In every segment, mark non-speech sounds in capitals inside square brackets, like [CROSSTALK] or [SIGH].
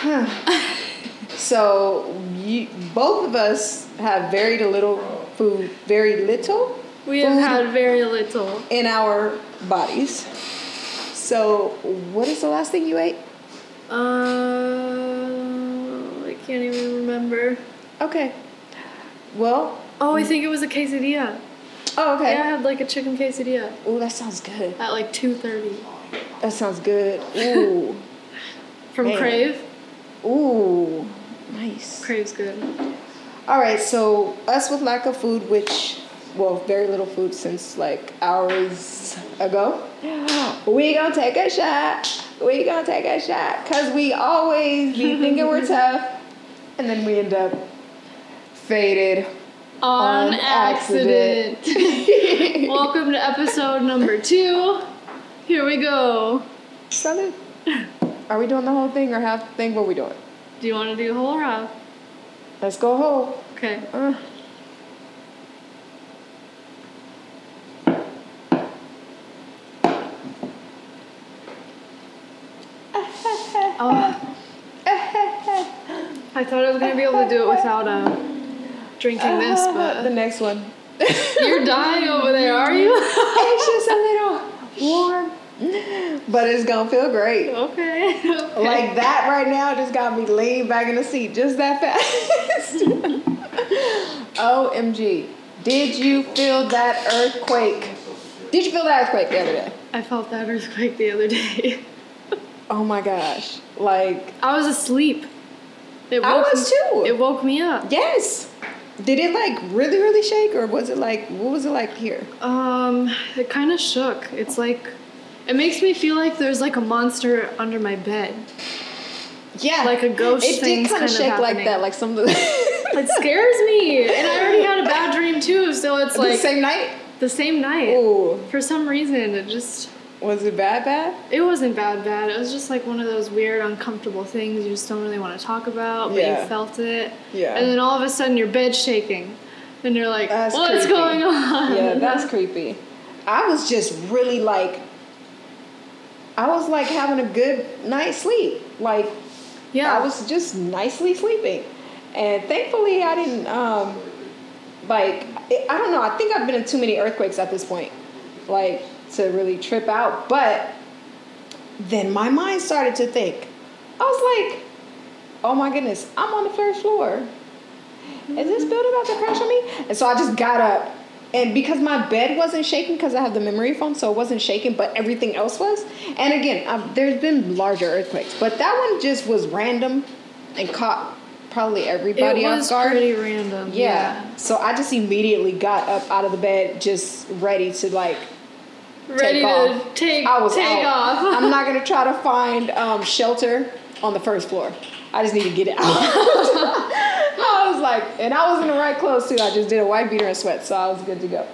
[SIGHS] so you, both of us have very little food, very little We have had very little. in our bodies. So, what is the last thing you ate? Uh, I can't even remember. Okay. Well, Oh, I think it was a quesadilla. oh, okay. Yeah, I had like a chicken quesadilla Oh, that sounds good. at like two thirty That sounds good. Ooh. [LAUGHS] from Man. Crave. Ooh. Nice. Crave's good. All right, so us with lack of food, which, well, very little food since like hours ago, we gonna take a shot. We gonna take a shot because we always be [LAUGHS] thinking we're tough, and then we end up faded On, On accident. accident. [LAUGHS] Welcome to episode number two. Here we go. Salud. [LAUGHS] Are we doing the whole thing or half the thing? What we doing? Do you want to do whole or half? Let's go whole. Okay. Uh. [LAUGHS] Oh, I thought I was gonna be able to do it without uh, drinking this, [LAUGHS] but the next one. you're [LAUGHS] dying over there, are you? it's just a little warm, but it's gonna feel great. okay. okay. [LAUGHS] Like that right now just got me lean back in the seat just that fast. [LAUGHS] OMG. Did you feel that earthquake? Did you feel that earthquake the other day? I felt that earthquake the other day. [LAUGHS] Oh my gosh. Like, I was asleep. It I woke was me- too. It woke me up. yes. Did it like really, really shake or was it like, what was it like here? Um, it kind of shook. It's like, it makes me feel like there's like a monster under my bed. Yeah. Like a ghost It did kind of kind of shake like that, like some. [LAUGHS] It scares me, and I already had a bad dream too. So it's like the same night? the same night. Ooh. For some reason, it just Was it bad, bad? it wasn't bad. Bad. It was just like one of those weird, uncomfortable things you just don't really want to talk about, but Yeah. you felt it. Yeah. And then all of a sudden, your bed's shaking, and you're like, That's "What's creepy. going on?" Yeah, that's creepy. I was just really like, I was like having a good night's sleep. Like, yeah. I was just nicely sleeping. And thankfully, I didn't, um, like, I I don't know, I think I've been in too many earthquakes at this point, like, to really trip out. But then my mind started to think. I was like, oh my goodness, I'm on the first floor. Is this building about to crash on me? And so I just got up. And because my bed wasn't shaking, because I have the memory foam, so it wasn't shaking, but everything else was. And again, um, there's been larger earthquakes, but that one just was random and caught probably everybody it off was guard. pretty random. yeah. So I just immediately got up out of the bed, just ready to like Ready take to off. take I was take out. off. I'm not gonna [LAUGHS] try to find um, shelter on the first floor. I just need to get it out. [LAUGHS] Was like, and I was in the right clothes too. I just did a white beater and sweat, so I was good to go.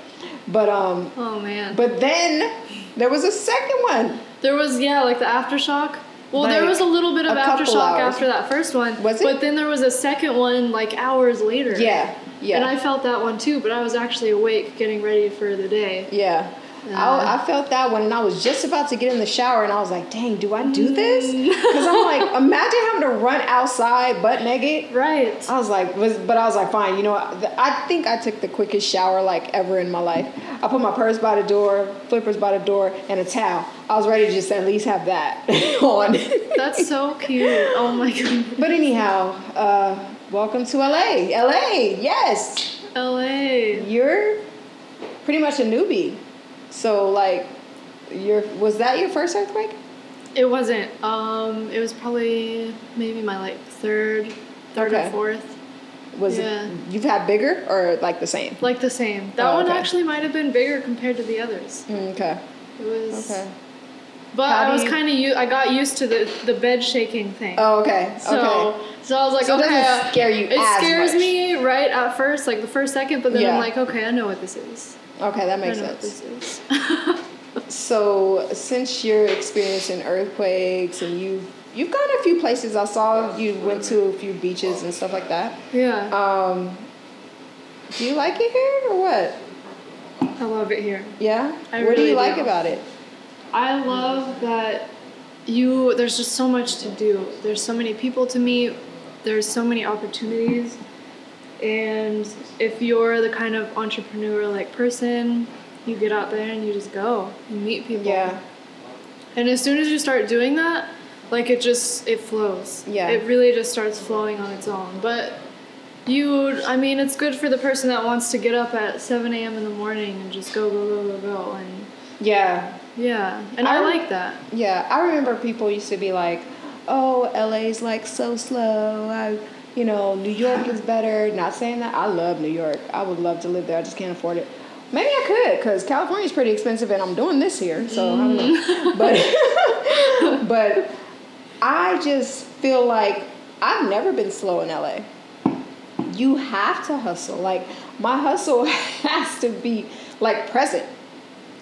But um, oh man. but then there was a second one. There was yeah, like the aftershock. Well, there was a little bit of aftershock after that first one. Was it? But then there was a second one like hours later. Yeah, yeah. And I felt that one too, but I was actually awake getting ready for the day. Yeah. I, I felt that one, and I was just about to get in the shower, and I was like, "Dang, do I do this?" Because I'm like, [LAUGHS] imagine having to run outside butt naked. Right. I was like, was, but I was like, fine. You know, what? I think I took the quickest shower like ever in my life. I put my purse by the door, flippers by the door, and a towel. I was ready to just at least have that [LAUGHS] on. That's so cute. Oh my [LAUGHS] god. but anyhow, uh, welcome to LA. LA, yes, LA. you're pretty much a newbie. So like, your was that your first earthquake? It wasn't. Um, it was probably maybe my like third, third Okay. or fourth. Was Yeah. it you've had bigger or like the same? Like the same. That Oh, one okay. actually might have been bigger compared to the others. Mm, Okay. It was. Okay. But How I was kind of u- I got used to the the bed shaking thing. Oh, okay. So, okay. so I was like, So it okay. doesn't scare you It scares much. me right at first, like the first second, but then Yeah. I'm like, okay, I know what this is. Okay, that makes sense. [LAUGHS] So since you're experiencing earthquakes and you you've gone a few places, I saw you went to a few beaches and stuff like that. yeah, Um, do you like it here or what? I love it here. Yeah. I what do you like do. about it? I love that you there's just so much to do. There's so many people to meet. There's so many opportunities. And if you're the kind of entrepreneur like person, you get out there and you just go. You meet people. Yeah. And as soon as you start doing that, like it just it flows. Yeah. It really just starts flowing on its own. But you I mean it's good for the person that wants to get up at seven AM in the morning and just go, go, go, go, go and Yeah. yeah. And I, I- like that. Yeah, I remember people used to be like, "Oh, LA's like so slow. I, you know, New York is better." Not saying that I love New York. I would love to live there. I just can't afford it. Maybe I could, cause California's pretty expensive, and I'm doing this here, so I don't know. Mm. But, [LAUGHS] but I just feel like I've never been slow in LA. You have to hustle. Like my hustle [LAUGHS] has to be like present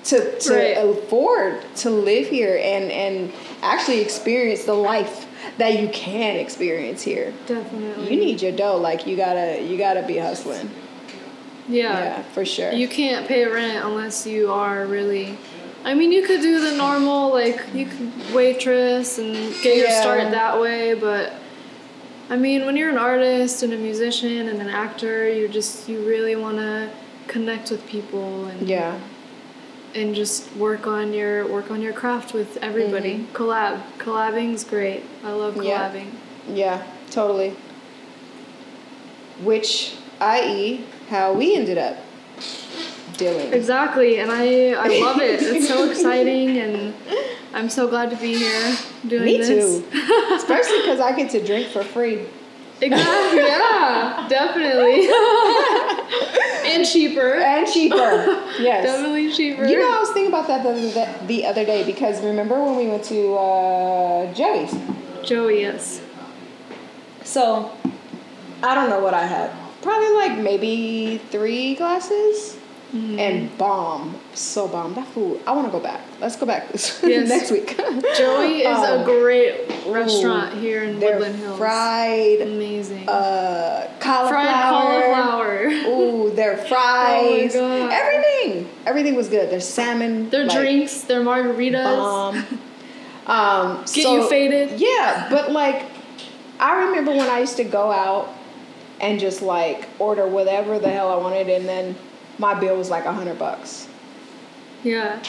to to Right. afford to live here and and actually experience the life that you can experience here. Definitely. You need your dough. Like you gotta you gotta be hustling. Yeah. Yeah, for sure. You can't pay rent unless you are really. I mean, you could do the normal, like, you could waitress and get your Yeah. start that way, but I mean, when you're an artist and a musician and an actor, you just, you really want to connect with people and yeah. And just work on your work on your craft with everybody. Collab, collabing's great. I love Mm-hmm. Yeah. collabing. Yeah, totally. Which, i.e., how we ended up doing. Exactly, and I I love it. [LAUGHS] It's so exciting, and I'm so glad to be here doing Me this. too. [LAUGHS] Especially because I get to drink for free. Exactly. Yeah, definitely. [LAUGHS] and cheaper. And cheaper. [LAUGHS] Yes. Definitely cheaper. You know, I was thinking about that the other, the other day because remember when we went to uh, Joey's? Joey, yes. So, I don't know what I had. Probably like maybe three glasses. Mm-hmm. And bomb, so bomb. That food, I want to go back. Let's go back this [LAUGHS] Yes. next week. [LAUGHS] Joey is Um, a great restaurant here in Woodland Hills. fried Amazing. uh, cauliflower. Fried cauliflower. [LAUGHS] Ooh, their fries. God. Everything. Everything was good. Their salmon. Their like, drinks, their margaritas. bomb. Um, Get so- you faded. Yeah, but like, I remember when I used to go out and just like order whatever the hell I wanted, and then my bill was like a hundred bucks. Yeah.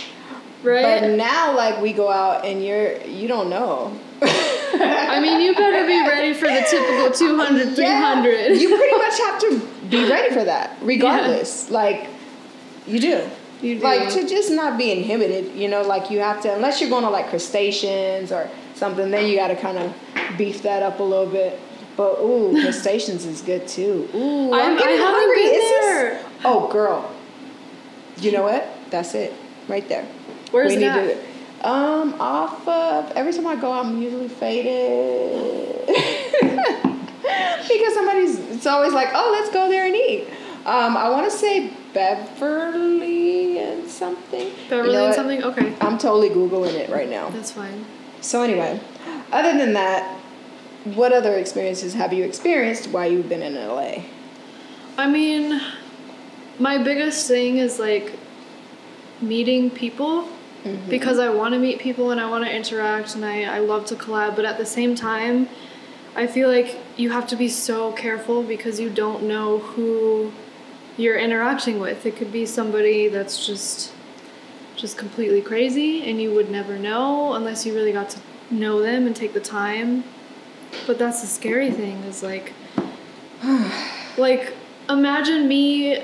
Right. But now, like, we go out and you're you don't know. I mean, you better be ready for the typical 200, 300. You pretty much have to be ready for that, [LAUGHS] regardless. Like, you do. You do. Like to just not be inhibited, you know, like you have to unless you're going to like crustaceans or something, then you got to kind of beef that up a little bit. But ooh, [LAUGHS] crustaceans is good too. Ooh, I'm, I'm- I getting haven't hungry. this-. Oh, girl, you know what? That's it, right there. Where's we it at? Um, off of every time I go, I'm usually faded [LAUGHS] because somebody's. It's always like, oh, let's go there and eat. Um, I want to say Beverly and something. You Beverly know and something? Okay. I'm totally googling it right now. That's fine. So anyway, other than that, what other experiences have you experienced while you've been in LA? I mean, my biggest thing is like meeting people Mm-hmm. because I want to meet people and I want to interact and I, I love to collab, but at the same time, I feel like you have to be so careful because you don't know who you're interacting with. It could be somebody that's just just completely crazy and you would never know unless you really got to know them and take the time. But that's the scary thing is like [SIGHS] like imagine me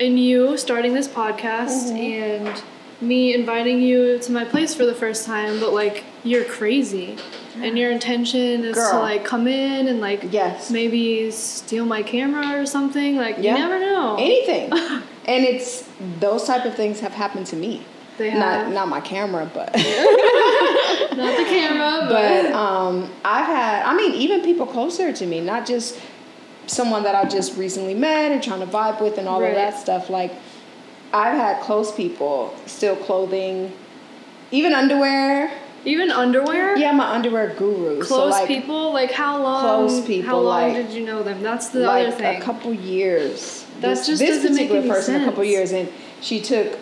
and you starting this podcast and me inviting you to my place for the first time but like you're crazy and your intention is to like come in and like Yes. maybe steal my camera or something like Yeah. you never know Anything. [LAUGHS] and it's those type of things have happened to me. They Not not my camera, but [LAUGHS] not the camera but, but um, I've had. I mean, even people closer to me, not just someone that I just recently met and trying to vibe with and all Right. of that stuff. Like, I've had close people steal clothing, even underwear. even underwear Yeah, my underwear guru. close so like, people like how long Close people, how long like- did you know them that's the like other thing a couple years. That this, just this particular person a couple years, and she took.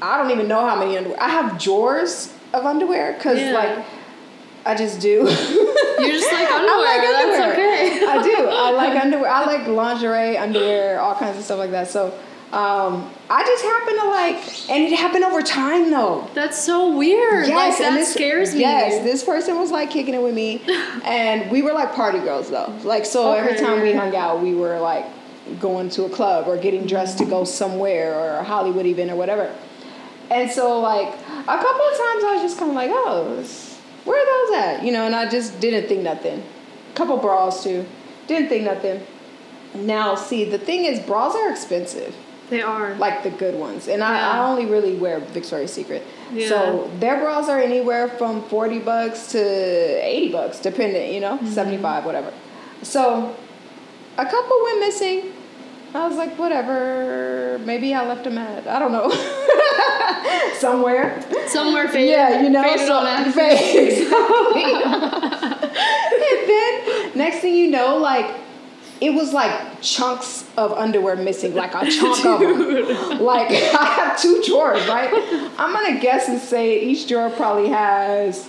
I don't even know how many underwear. I have drawers of underwear because Yeah. like I just do. [LAUGHS] You just like underwear. [LAUGHS] I like That's okay. I do. I [LAUGHS] like underwear. I like lingerie, underwear, all kinds of stuff like that. So um, I just happen to like, and it happened over time though. That's so weird. like that and this, scares me. Yes, this person was like kicking it with me, [LAUGHS] and we were like party girls though. Like so, every time we hung out, we were like going to a club or getting dressed to go somewhere or a Hollywood event or whatever. And so, like a couple of times, I was just kind of like, oh, where are those at? You know, and I just didn't think nothing. A couple bras too, didn't think nothing. Now, see, the thing is, bras are expensive They are. like the good ones. And I, I only really wear Victoria's Secret. Yeah. So their bras are anywhere from 40 bucks to 80 bucks, depending, you know, Mm-hmm. 75, whatever. So a couple went missing. I was like, whatever. Maybe I left them at, I don't know, [LAUGHS] somewhere. Somewhere faded. Yeah, you know, faded so on [LAUGHS] accident. fade. and then next thing you know, like it was like chunks of underwear missing, like a chunk of them. Like [LAUGHS] I have two drawers, right? I'm gonna guess and say each drawer probably has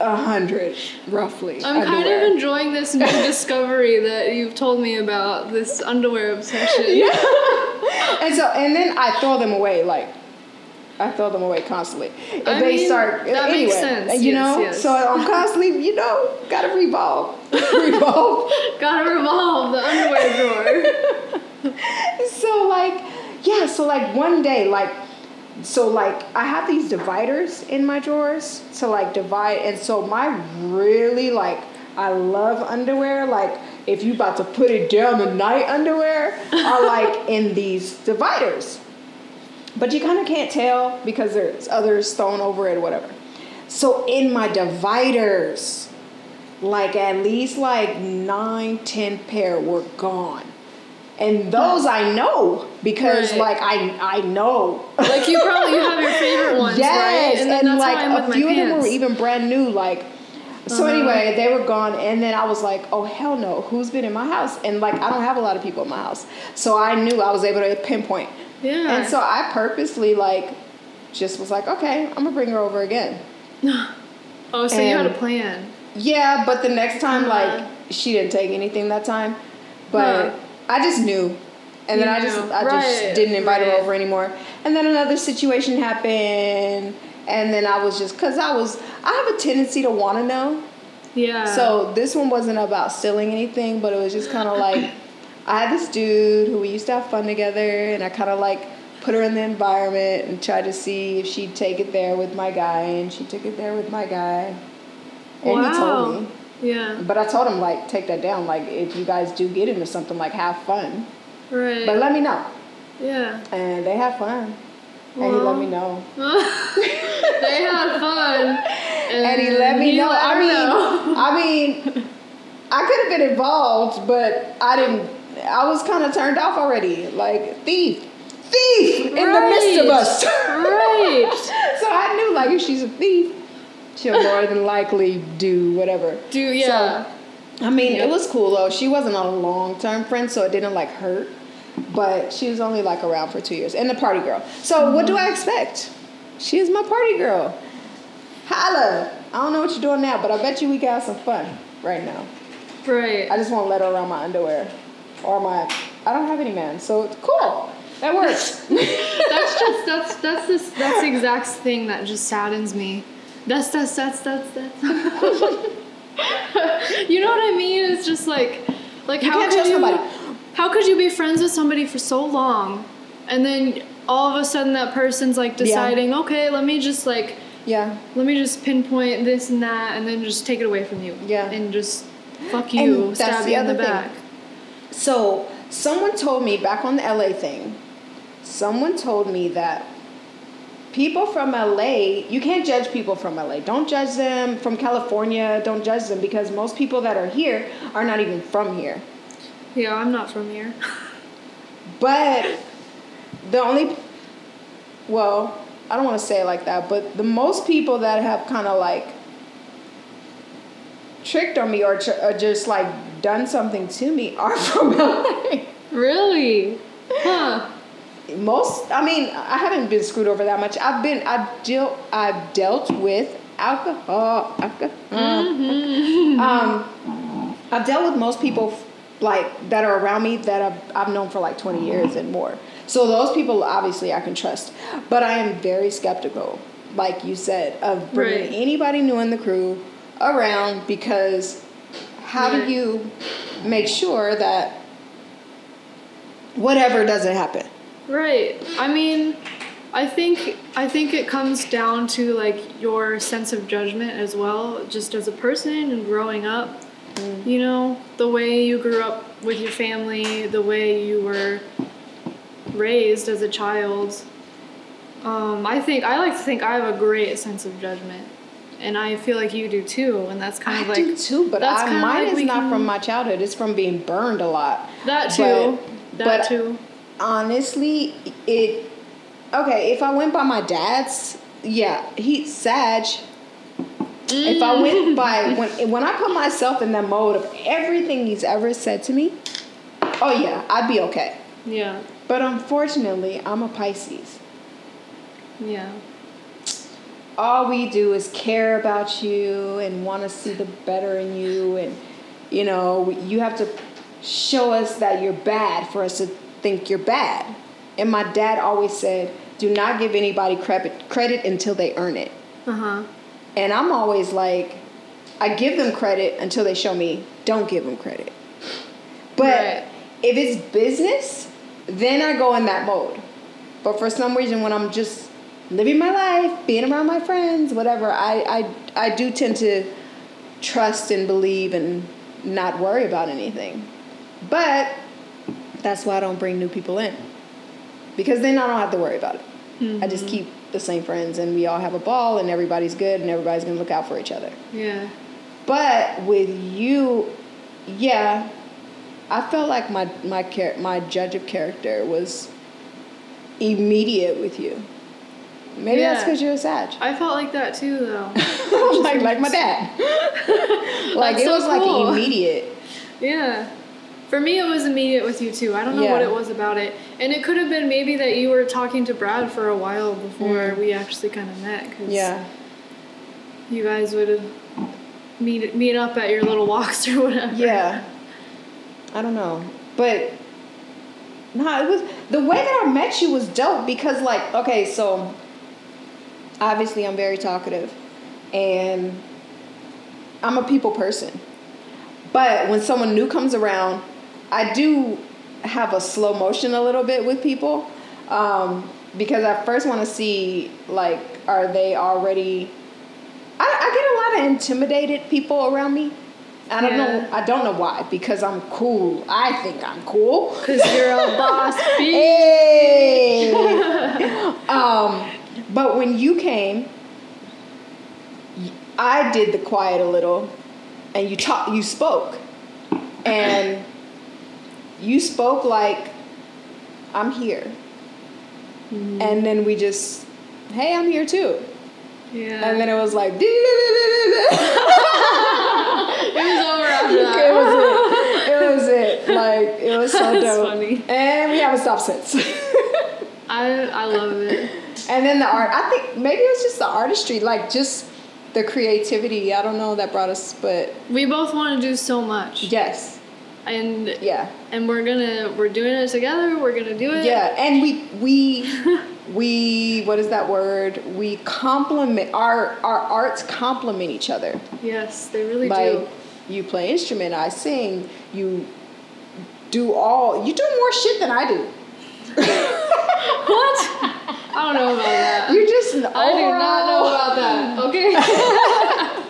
a hundred, roughly. I'm kind of enjoying this new [LAUGHS] discovery that you've told me about this underwear obsession. [LAUGHS] Yeah. and so, and then I throw them away, like. I throw them away constantly. If I they mean, start that anyway, makes sense. you Yes, know. yes. So I'm constantly, you know, gotta revolve, [LAUGHS] revolve. Gotta revolve the underwear drawer. so like, yeah. So like one day, like, so like I have these dividers in my drawers to like divide, and so my really like I love underwear. Like if you about to put it down the night underwear are [LAUGHS] like in these dividers. But you kind of can't tell because there's others thrown over it, whatever. So in my dividers, like at least like nine, ten pair were gone. And those I know because Right. like I I know. Like you probably you have your favorite ones, yes, right? And that's like how I'm with a few of them pants. were even brand new. Like so Uh-huh. anyway, they were gone, and then I was like, "Oh hell no! Who's been in my house?" And like, I don't have a lot of people in my house, so I knew I was able to pinpoint. Yeah. And so I purposely like, just was like, "Okay, I'm gonna bring her over again." [LAUGHS] oh, so you had a plan. Yeah, but the next time, Uh-huh. like, she didn't take anything that time. But Huh. I just knew. And then I just. I just Right, didn't invite her right. over anymore. And then another situation happened and then I was just cuz I was I have a tendency to want to know. Yeah. So this one wasn't about stealing anything, but it was just kind of like [CLEARS THROAT] I had this dude who we used to have fun together and I kind of like put her in the environment and tried to see if she'd take it there with my guy and she took it there with my guy. And wow. he told me. Yeah. But I told him like take that down. Like if you guys do get into something, like have fun. Right. But let me know. yeah. And they had fun. And he let me know. [LAUGHS] they had fun. And, And he let me you know. let I mean, know. I mean, I could have been involved, but I didn't. I was kind of turned off already. Like thief, thief in the midst of us. [LAUGHS] Right. so I knew like if she's a thief, she'll more than likely do whatever. Do yeah. I mean, Yep. it was cool though. She wasn't a long term friend, so it didn't like hurt. But she was only like around for two years and a party girl. So what do I expect? She is my party girl. Holla! I don't know what you're doing now, but I bet you we got some fun right now. right. I just won't let her around my underwear or my. I don't have any man, so it's cool. That works. [LAUGHS] that's just that's that's this that's the exact thing that just saddens me. That's that's that's that's that's. [LAUGHS] you know what I mean? It's just like like You how can't could trust you nobody. how could you be friends with somebody for so long, and then all of a sudden that person's like deciding, okay, let me just like yeah. let me just pinpoint this and that, and then just take it away from you. Yeah. And just fuck you, And that's stab you in the other thing. back. So someone told me back on the LA thing, someone told me that people from LA, you can't judge people from LA. Don't judge them from California. Don't judge them because most people that are here are not even from here. Yeah, I'm not from here. But the only, well, I don't want to say it like that, but the most people that have kind of like tricked on me or, tr- or just like done something to me are [LAUGHS] from LA. really? Huh. Most I mean I haven't been screwed over that much. I've been I've dealt I've dealt with alcohol alcohol. Mm-hmm. Um, I've dealt with most people like that are around me that I've, I've known for like 20 years and more. So those people obviously I can trust, but I am very skeptical, like you said, of bringing Right. anybody new in the crew around because how Right. do you make sure that whatever doesn't happen? Right. I mean, I think I think it comes down to like your sense of judgment as well, just as a person and growing up. You know, the way you grew up with your family, the way you were raised as a child. Um, I think I like to think I have a great sense of judgment, and I feel like you do too. And that's kind I of like do too, but that's I, mine like is not can- from my childhood. It's from being burned a lot. that too. but- that but- too. Honestly, it okay. If I went by my dad's, yeah, he's Sag. If I went mm. by [LAUGHS] when when I put myself in that mode of everything he's ever said to me, oh yeah, I'd be okay. Yeah. But unfortunately, I'm a Pisces. Yeah. all we do is care about you and want to see the better in you and you know you have to show us that you're bad for us to think you're bad. And my dad always said do not give anybody credit credit until they earn it. Uh huh. and i'm always like i give them credit until they show me don't give them credit. But Right. if it's business then i go in that mode. But for some reason when i'm just living my life being around my friends whatever i i, I do tend to trust and believe and not worry about anything. But that's why i don't bring new people in because then i don't have to worry about it i just mm-hmm. keep the same friends and we all have a ball and everybody's good and everybody's going to look out for each other Yeah. but with you, yeah, I felt like my my char- my judge of character was immediate with you. Maybe that's because you're a Sag. I felt like that too, though. [LAUGHS] like like my dad. [LAUGHS] like That's it so was cool. like immediate. yeah. For me, it was immediate with you too. I don't know Yeah. what it was about it, and it could have been maybe that you were talking to Brad for a while before we actually kind of met. Cause Mm. Yeah. You guys would meet meet up at your little walks or [LAUGHS] whatever. Yeah. I don't know. But no, it was the way that I met you was dope because like, okay, so obviously I'm very talkative and I'm a people person. But when someone new comes around, I do have a slow motion a little bit with people. Um, because I first want to see like are they already I, I get a lot of intimidated people around me. I don't know. I don't know why. Because I'm cool. I think I'm cool. Cause you're a [LAUGHS] boss bitch. Hey. [LAUGHS] um, but when you came, I did the quiet a little, and you talk. You spoke, and you spoke like, "I'm here," mm-hmm. and then we just, "Hey, I'm here too," Yeah. and then it was like. [LAUGHS] it was over after that. it was it. It was it. Like it was so dope. funny. And we haven't stopped since. I I love it. and then the art. I think maybe it was just the artistry, like just the creativity. I don't know that brought us, but We both want to do so much, yes, and yeah, and we're gonna we're doing it together. We're gonna do it. yeah. And we we [LAUGHS] we what is that word? We complement our our arts complement each other. Yes, they really like do. you play instrument, I sing, you do all you do more shit than I do. [LAUGHS] What? I don't know about that. you're just an I do not know about that. Okay.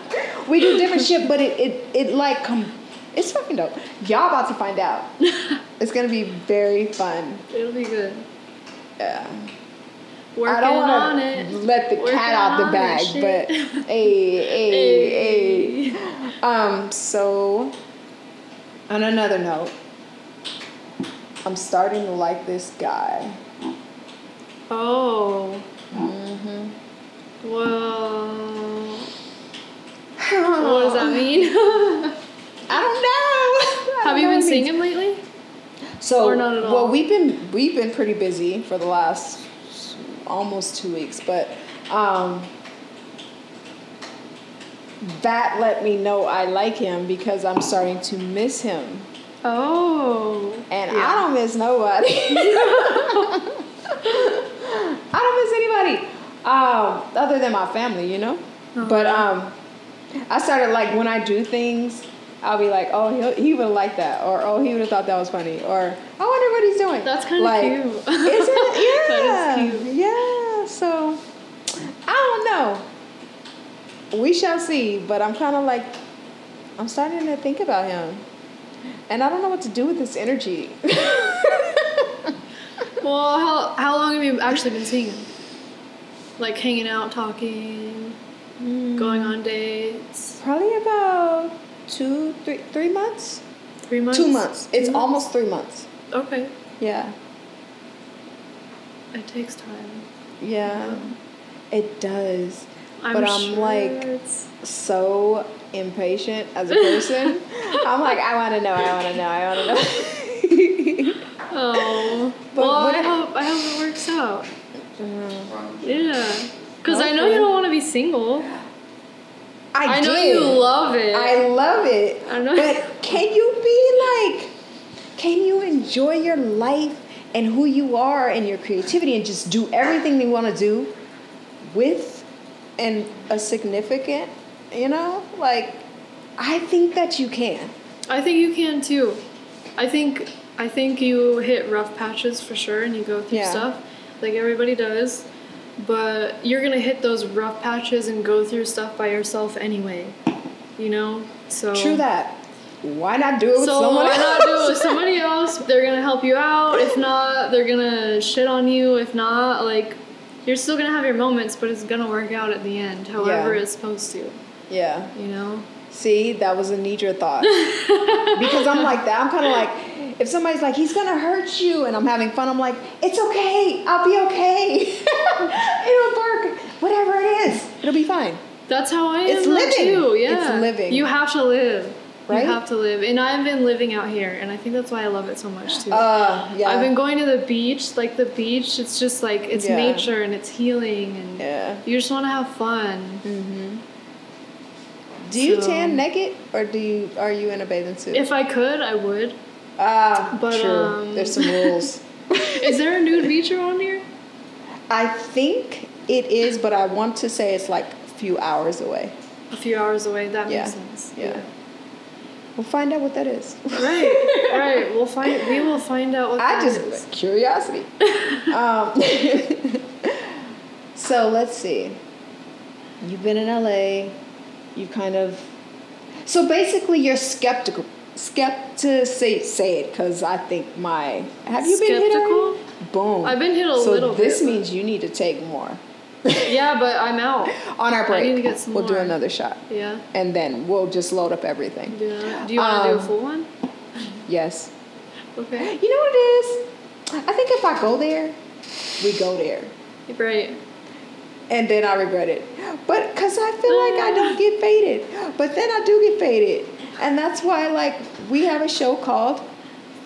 [LAUGHS] We do different shit, but it it, it like come it's fucking dope. Y'all about to find out. [LAUGHS] it's gonna be very fun. It'll be good. Yeah. Working I don't on want it. to let the Working cat out the bag, but [LAUGHS] hey, hey, hey. Um, so on another note, I'm starting to like this guy. Oh. Mm-hmm. Well. [LAUGHS] What does that mean? I don't know. I Have don't you know been singing lately? So Or not at all? well, we've been we've been pretty busy for the last almost two weeks, but um, that let me know I like him because I'm starting to miss him, Oh. and Yeah. I don't miss nobody. [LAUGHS] I don't miss anybody um, other than my family, you know. Uh-huh. But um, I started like when I do things. I'll be like, oh, he he would have liked that, or oh, he would have thought that was funny, or I wonder what he's doing. That's kinda like, cute. [LAUGHS] Is it? Yeah. [LAUGHS] That is cute. Yeah. So I don't know. We shall see, but I'm kind of like, I'm starting to think about him, and I don't know what to do with this energy. [LAUGHS] Well, how how long have you actually been seeing him? Like hanging out, talking, mm. going on dates. Probably about two, three, three months. Three months. Two months. It's almost three months. Okay. Yeah. It takes time. Yeah. It does. I'm But I'm sure like- it's- so impatient as a person. [LAUGHS] I'm like, I want to know, I want to know, I want to know. [LAUGHS] Oh. But well, I hope I hope it works out. Mm. Yeah. Because I know you don't want to be single. I, I, know did. you love it. I love it. I know. But [LAUGHS] can you be like, can you enjoy your life and who you are and your creativity and just do everything you want to do with and a significant, you know? Like, I think that you can. I think you can too. I think I think you hit rough patches for sure, and you go through Yeah. stuff like everybody does. But you're gonna hit those rough patches and go through stuff by yourself anyway. You know. So True that. Why not do it with So someone why else? not do it with [LAUGHS] somebody else? They're gonna help you out. If not, they're gonna shit on you. If not, like you're still gonna have your moments, but it's gonna work out at the end, however Yeah. it's supposed to. yeah. You know. See, that was a knee-jerk thought. [LAUGHS] because I'm like that. I'm kind of like, if somebody's like, he's gonna hurt you, and I'm having fun, I'm like, it's okay. I'll be okay. [LAUGHS] It'll work. Whatever it is, it'll be fine. That's how I am It's living. too. Yeah, It's living. You have to live. Right? You have to live, and I've been living out here, and I think that's why I love it so much too. Uh, yeah. I've been going to the beach. Like the beach, it's just like it's Yeah. nature and it's healing, and Yeah. you just want to have fun. Mm-hmm. Do you So- tan naked, or do you are you in a bathing suit? If I could, I would. Ah, but, true. um, There's some rules. [LAUGHS] Is there a nude feature on here? I think it is, but I want to say it's like a few hours away. A few hours away. That Yeah. makes sense. Yeah. We'll find out what that is. Right. [LAUGHS] right. We'll find. We will find out what I just is. curiosity. [LAUGHS] um, so let's see. You've been in LA. You kind of. So basically, you're skeptical. Skeptic say it because I think my have you been hit Skeptical? already? Boom. I've been hit a so little this bit, means you need to take more. [LAUGHS] Yeah, but I'm out. [LAUGHS] On our I break, need to get some we'll do another shot, Yeah. and then we'll just load up everything. Do, do you want to do a Um, full one? [LAUGHS] Yes. Okay. You know what it is? I think if I go there, we go there. Right. and then I regret it. But because I feel like I don't get faded, but then I do get faded, and that's why like we have a show called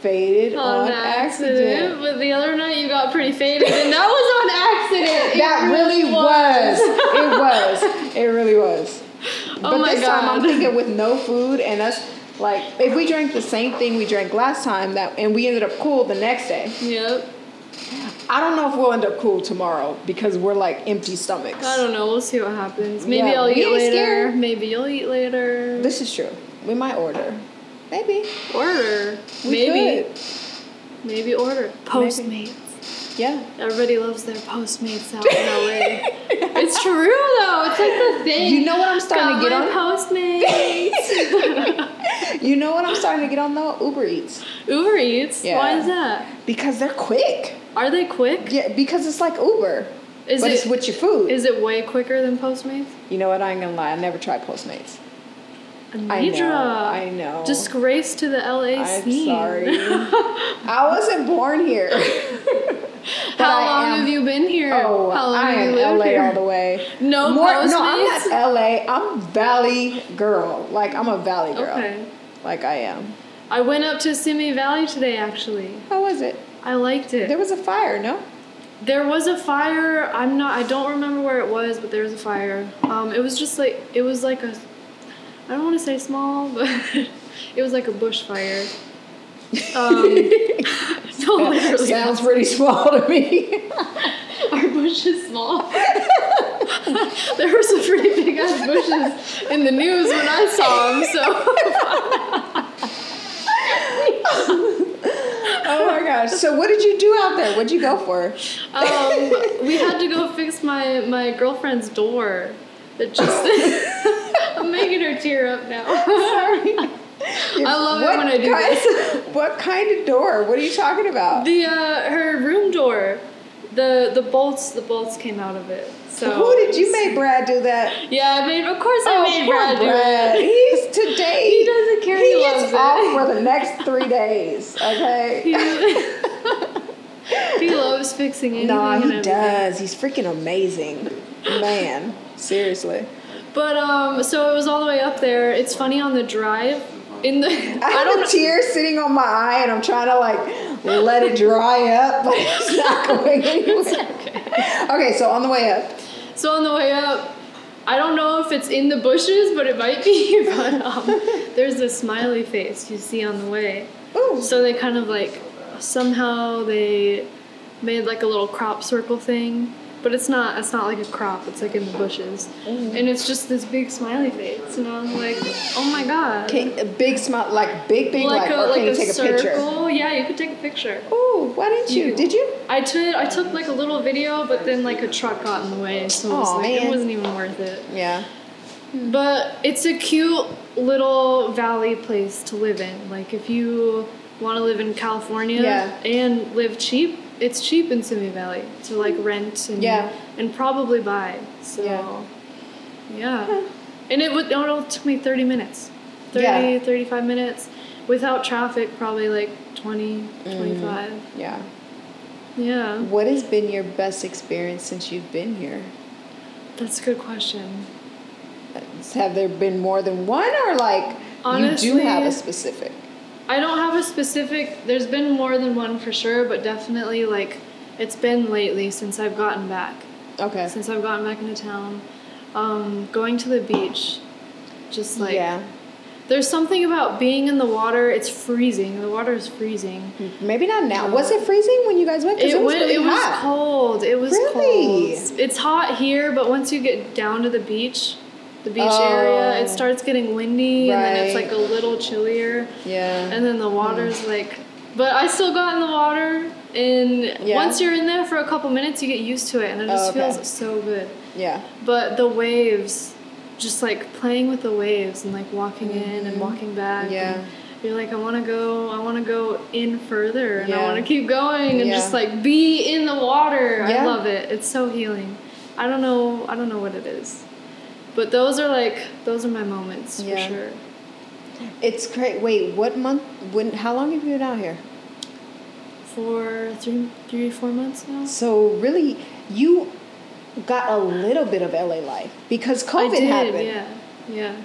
"Faded on, Accident." But the other night you got pretty faded, and that was on accident. It That really was. [LAUGHS] it was. It really was. Oh but my this time I'm thinking with no food and us like if we drank the same thing we drank last time that and we ended up cool the next day. Yep. I don't know if we'll end up cool tomorrow because we're like empty stomachs. I don't know. We'll see what happens. Maybe Yeah, I'll eat later. scared. Maybe you'll eat later. This is true. We might order. Maybe. order. We Maybe. could. Maybe order. Postmates. Yeah. Everybody loves their Postmates out in LA. [LAUGHS] it's true though. It's like the thing. You know what I'm starting Got to get on? Postmates. [LAUGHS] You know what I'm starting to get on though? Uber Eats. Uber Eats. Yeah. Why is that? Because they're quick. Are they quick? Yeah, because it's like Uber. Is but it it's with your food. is it way quicker than Postmates? you know what? I ain't gonna lie. I never tried Postmates. I know. I know. Disgrace to the LA I'm scene. sorry. [LAUGHS] I wasn't born here. [LAUGHS] How long am- have you been here? Oh, How long I have am you lived LA here? all the way. No More, no, I'm not LA. I'm Valley girl. Like I'm a Valley girl. Okay. Like I am. I went up to Simi Valley today actually. How was it? I liked it. There was a fire, no? There was a fire. I'm not. I don't remember where it was, but there was a fire. Um, it was just like it was like a. I don't want to say small, but [LAUGHS] it was like a bushfire. Um, [LAUGHS] no, literally. Sounds pretty small to me. [LAUGHS] Our bush is small. there were some pretty big ass bushes in the news when I saw them. So oh my gosh. So what did you do out there? What'd you go for? um, we had to go fix my my girlfriend's door. That just [LAUGHS] I'm making her tear up now. [LAUGHS] Sorry. I love it when I do kind, this. [LAUGHS] What kind of door? What are you talking about? The uh, her room door, the the bolts the bolts came out of it. So Who did you make Brad do that? Yeah, I made. Of course, I Oh, made poor Brad do Brad. it. He's today. He doesn't care. He He gets off for the next three days. Okay. He, he loves fixing anything. no, he does. He's freaking amazing, man. Seriously. But um, so it was all the way up there. It's funny on the drive. In the [LAUGHS] I I have don't a know. tear sitting on my eye, and I'm trying to like let it dry up, but it's not [LAUGHS] going anywhere. Okay, so on the way up. So on the way up, I don't know if it's in the bushes, but it might be. [LAUGHS] But um, there's a smiley face you see on the way. Ooh. So they kind of like somehow they made like a little crop circle thing, but it's not. It's not like a crop. It's like in the bushes, mm. and it's just this big smiley face. And I was like, oh my god. Can, a big smile, like big, big, like, like a or like can you take circle. a picture? Yeah, you could take a picture. Oh, why didn't you? You- Did you? I took I took like a little video, but then like a truck got in the way, so it, was, like, it wasn't even worth it. Yeah. But it's a cute little valley place to live in. Like if you want to live in California Yeah. and live cheap, it's cheap in Simi Valley to like rent and Yeah. and probably buy. So Yeah. yeah. And it would it only took me 30 minutes. 30 Yeah. 35 minutes without traffic probably like 20 Mm. 25. Yeah. Yeah. What has been your best experience since you've been here? That's a good question. Have there been more than one, or like you do have a specific? I don't have a specific. There's been more than one for sure, but definitely like it's been lately since I've gotten back. Okay. Since I've gotten back into town, um, going to the beach, just like yeah. there's something about being in the water. It's freezing. The water is freezing. Maybe not now. Was it freezing when you guys went? 'Cause It, was went, really it was hot. cold. It was Really? cold. It's hot here, but once you get down to the beach, the beach Oh. area, it starts getting windy, and then it's like a little chillier. Yeah. And then the water's like, but I still got in the water, and Yeah. once you're in there for a couple minutes, you get used to it, and it just Oh, okay. feels so good. yeah. But the waves, just like playing with the waves and like walking in and walking back. Mm-hmm. Yeah. You're like, I want to go, I want to go in further, and I want to keep going, and Yeah. just like be in the water. Yeah. I love it. It's so healing. I don't know, I don't know what it is, but those are like, those are my moments Yeah. for sure. It's great. Wait, what month? When? How long have you been out here? For three, three, four months now. So really, you got a little bit of LA life because COVID I did, happened. yeah, yeah.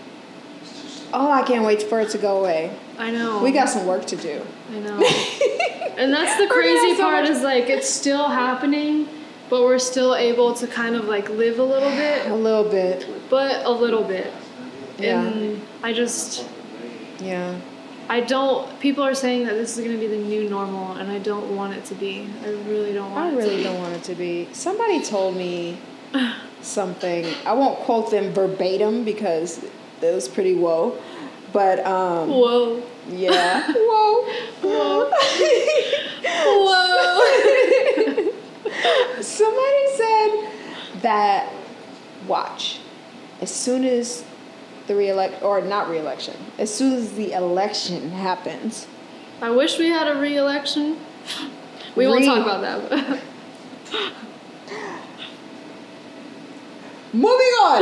Oh, I can't wait for it to go away. I know. We got some work to do. I know. [LAUGHS] and that's the crazy so part much- is like it's still happening, but we're still able to kind of like live a little bit. A little bit. but a little bit. Yeah. And I just Yeah. I don't people are saying that this is going to be the new normal and I don't want it to be. I really don't want I it to really don't want it to be. Somebody told me [LAUGHS] something. I won't quote them verbatim because it was pretty whoa. But um, Whoa. yeah, whoa, Whoa. Whoa. That watch as soon as the reelect or not reelection, as soon as the election happens. I wish we had a re-election. We won't Re- talk about that. [LAUGHS] Moving on.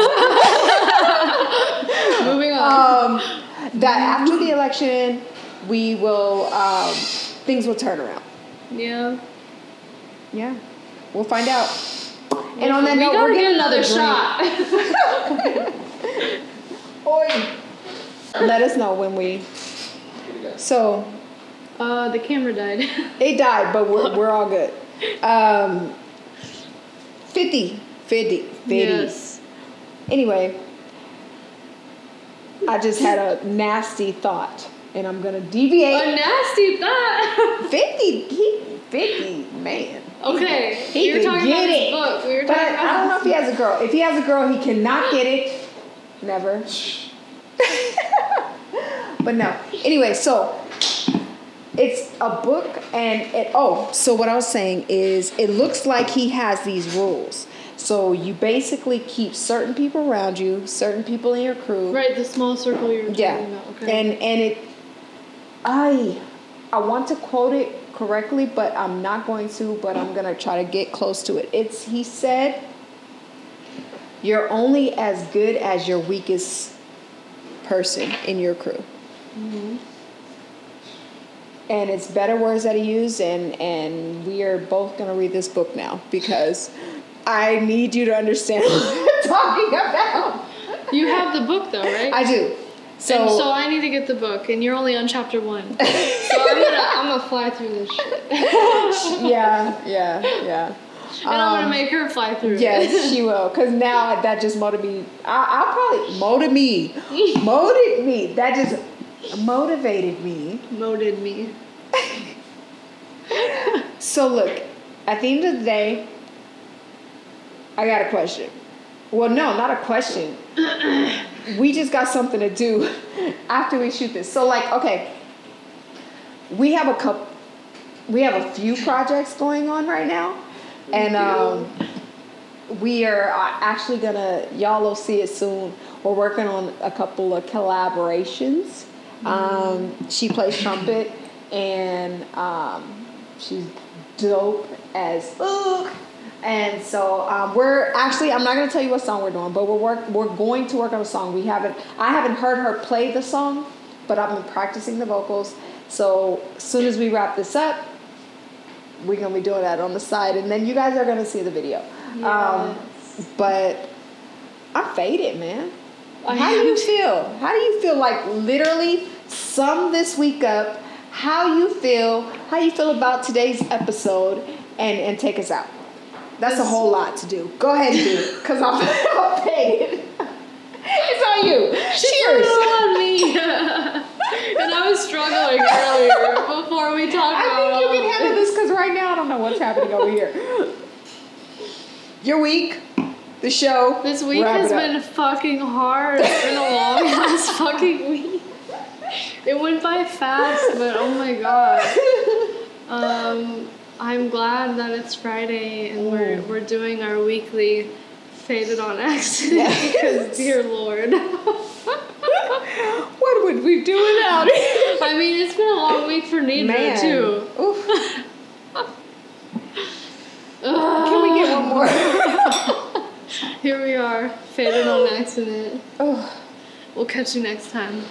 [LAUGHS] Moving on. um, that after the election, we will um, things will turn around. yeah. Yeah, we'll find out. And on that we note, gotta we're get another drink. shot. [LAUGHS] Oi. Let us know when we So Uh, the camera died. [LAUGHS] it died, but we're, we're all good. Um, 50, 50, 50. yes. Anyway, I just had a nasty thought, and I'm gonna deviate. A nasty thought. [LAUGHS] 50, 50, man. Okay, He you were could talking get about it. book. We were But talking about. I don't know if he has a girl. If he has a girl, he cannot get it. Never. [LAUGHS] but no. Anyway, so it's a book, and it. Oh, so what I was saying is, it looks like he has these rules. So you basically keep certain people around you, certain people in your crew. Right, the small circle you were Yeah. talking about. Okay. And and it I I want to quote it correctly, but I'm not going to, but I'm going to try to get close to it. It's he said you're only as good as your weakest person in your crew. Mm-hmm. And it's better words that he used, and, and we are both going to read this book now because I need you to understand [LAUGHS] what I'm talking about. you have the book though, right? I do. So, and so I need to get the book, and you're only on chapter one. [LAUGHS] so I'm gonna I'm gonna fly through this shit, and [LAUGHS] yeah, yeah, yeah. I'm Um, gonna make her fly through. it. Yes, she will. Cause now that just motivated me. I, I'll probably motivated me, [LAUGHS] motivated me. That just motivated me. molded me. So look, at the end of the day, I got a question. Well, no, not a question. [CLEARS THROAT] we just got something to do after we shoot this. So like, okay, we have a couple. We have a few projects going on right now, and um, we are uh, actually gonna. Y'all will see it soon. We're working on a couple of collaborations. Um, she plays trumpet, and um, she's dope as fuck. And so um, we're actually I'm not gonna tell you what song we're doing, but we're work we're going to work on a song. We haven't I haven't heard her play the song, but I've been practicing the vocals. So as soon as we wrap this up, we're gonna be doing that on the side, and then you guys are gonna see the video. Um, but I'm faded, man. I How do you feel? How do you feel? Like literally, sum this week up. How you feel? How you feel about today's episode, and and take us out. That's a whole lot to do. Go ahead and do it, cause I'm, I'm faded. It's on you. Cheers. on me. [LAUGHS] and I was struggling earlier before we talked I about think you can handle this because right now I don't know what's happening over here. Your week, the show. This week has been fucking hard. It's been a long [LAUGHS] ass fucking week. It went by fast, but oh my god. [LAUGHS] Um, I'm glad that it's Friday and we're Mm. we're doing our weekly faded on accident [LAUGHS] because dear lord. What would we do without it? [LAUGHS] I mean, it's been a long week for Nidra too. Oof. [LAUGHS] Can we get one more? Here we are, faded on accident. oh. We'll catch you next time.